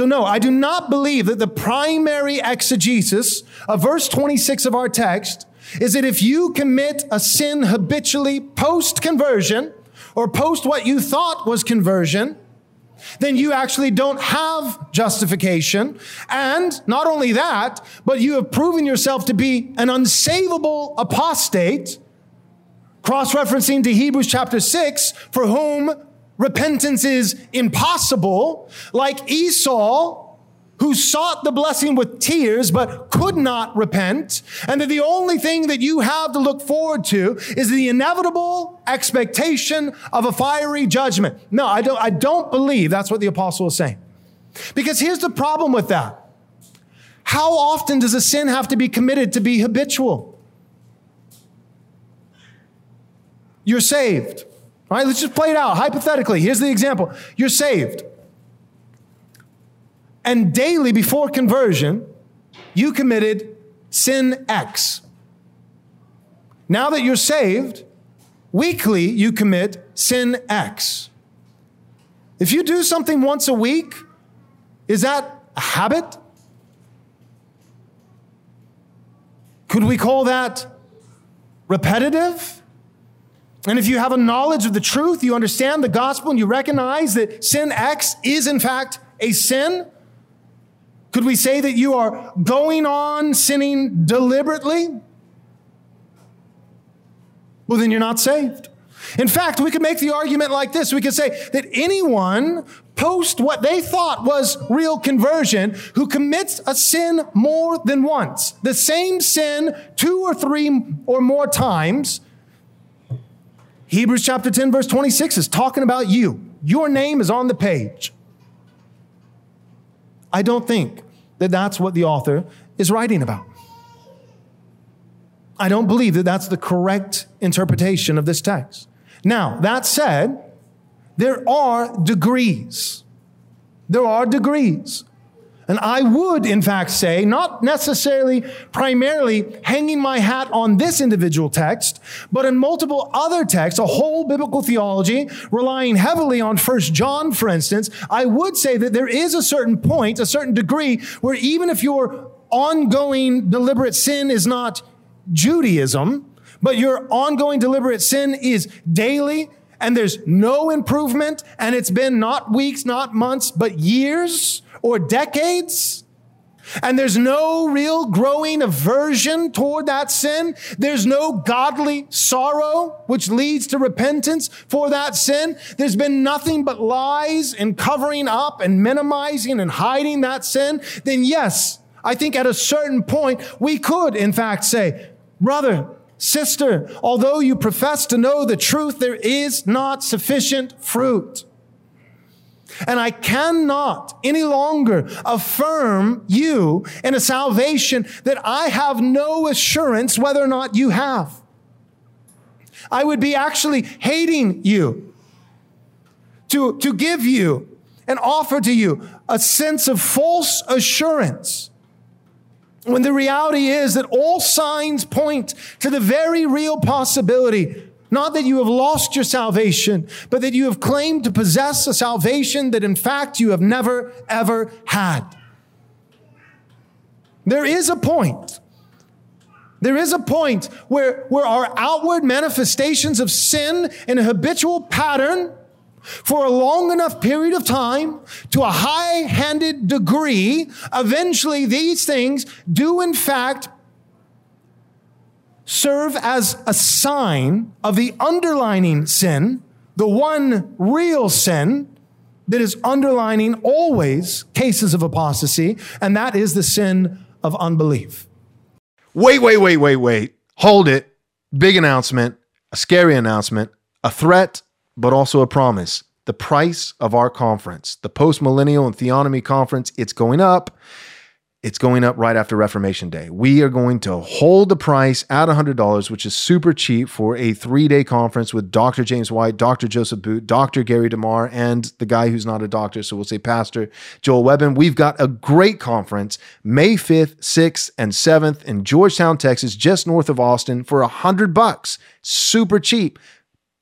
So, no, I do not believe that the primary exegesis of verse 26 of our text is that if you commit a sin habitually post conversion or post what you thought was conversion, then you actually don't have justification. And not only that, but you have proven yourself to be an unsavable apostate, cross referencing to Hebrews chapter 6, for whom repentance is impossible, like Esau, who sought the blessing with tears but could not repent, and that the only thing that you have to look forward to is the inevitable expectation of a fiery judgment. No, I don't, I don't believe that's what the apostle is saying. Because here's the problem with that. How often does a sin have to be committed to be habitual? You're saved. All right, let's just play it out hypothetically. Here's the example you're saved. And daily before conversion, you committed sin X. Now that you're saved, weekly you commit sin X. If you do something once a week, is that a habit? Could we call that repetitive? And if you have a knowledge of the truth, you understand the gospel, and you recognize that sin X is in fact a sin, could we say that you are going on sinning deliberately? Well, then you're not saved. In fact, we could make the argument like this. We could say that anyone post what they thought was real conversion who commits a sin more than once, the same sin two or three or more times, Hebrews chapter 10, verse 26 is talking about you. Your name is on the page. I don't think that that's what the author is writing about. I don't believe that that's the correct interpretation of this text. Now, that said, there are degrees. There are degrees. And I would, in fact, say, not necessarily primarily hanging my hat on this individual text, but in multiple other texts, a whole biblical theology, relying heavily on First John, for instance, I would say that there is a certain point, a certain degree, where even if your ongoing deliberate sin is not Judaism, but your ongoing deliberate sin is daily, and there's no improvement, and it's been not weeks, not months, but years, or decades, and there's no real growing aversion toward that sin. There's no godly sorrow, which leads to repentance for that sin. There's been nothing but lies and covering up and minimizing and hiding that sin. Then yes, I think at a certain point, we could in fact say, brother, sister, although you profess to know the truth, there is not sufficient fruit. And I cannot any longer affirm you in a salvation that I have no assurance whether or not you have. I would be actually hating you to, to give you and offer to you a sense of false assurance. When the reality is that all signs point to the very real possibility not that you have lost your salvation, but that you have claimed to possess a salvation that in fact you have never, ever had. There is a point. There is a point where, where our outward manifestations of sin in a habitual pattern for a long enough period of time to a high handed degree, eventually these things do in fact serve as a sign of the underlining sin, the one real sin that is underlining always cases of apostasy, and that is the sin of unbelief. Wait, wait, wait, wait, wait. Hold it. Big announcement, a scary announcement, a threat, but also a promise. the price of our conference, the Post Millennial and Theonomy Conference, it's going up. It's going up right after Reformation Day. We are going to hold the price at $100, which is super cheap for a three day conference with Dr. James White, Dr. Joseph Boot, Dr. Gary DeMar, and the guy who's not a doctor. So we'll say Pastor Joel Webbin. We've got a great conference May 5th, 6th, and 7th in Georgetown, Texas, just north of Austin for 100 bucks. Super cheap,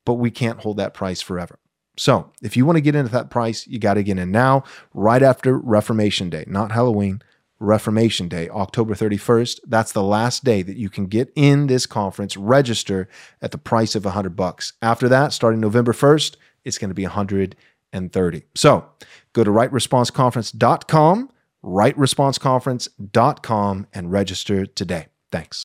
but we can't hold that price forever. So if you want to get into that price, you got to get in now, right after Reformation Day, not Halloween Reformation Day, October 31st. That's the last day that you can get in this conference, register at the price of 100 bucks. After that, starting November 1st, it's going to be 130. So go to rightresponseconference.com, rightresponseconference.com, and register today. Thanks.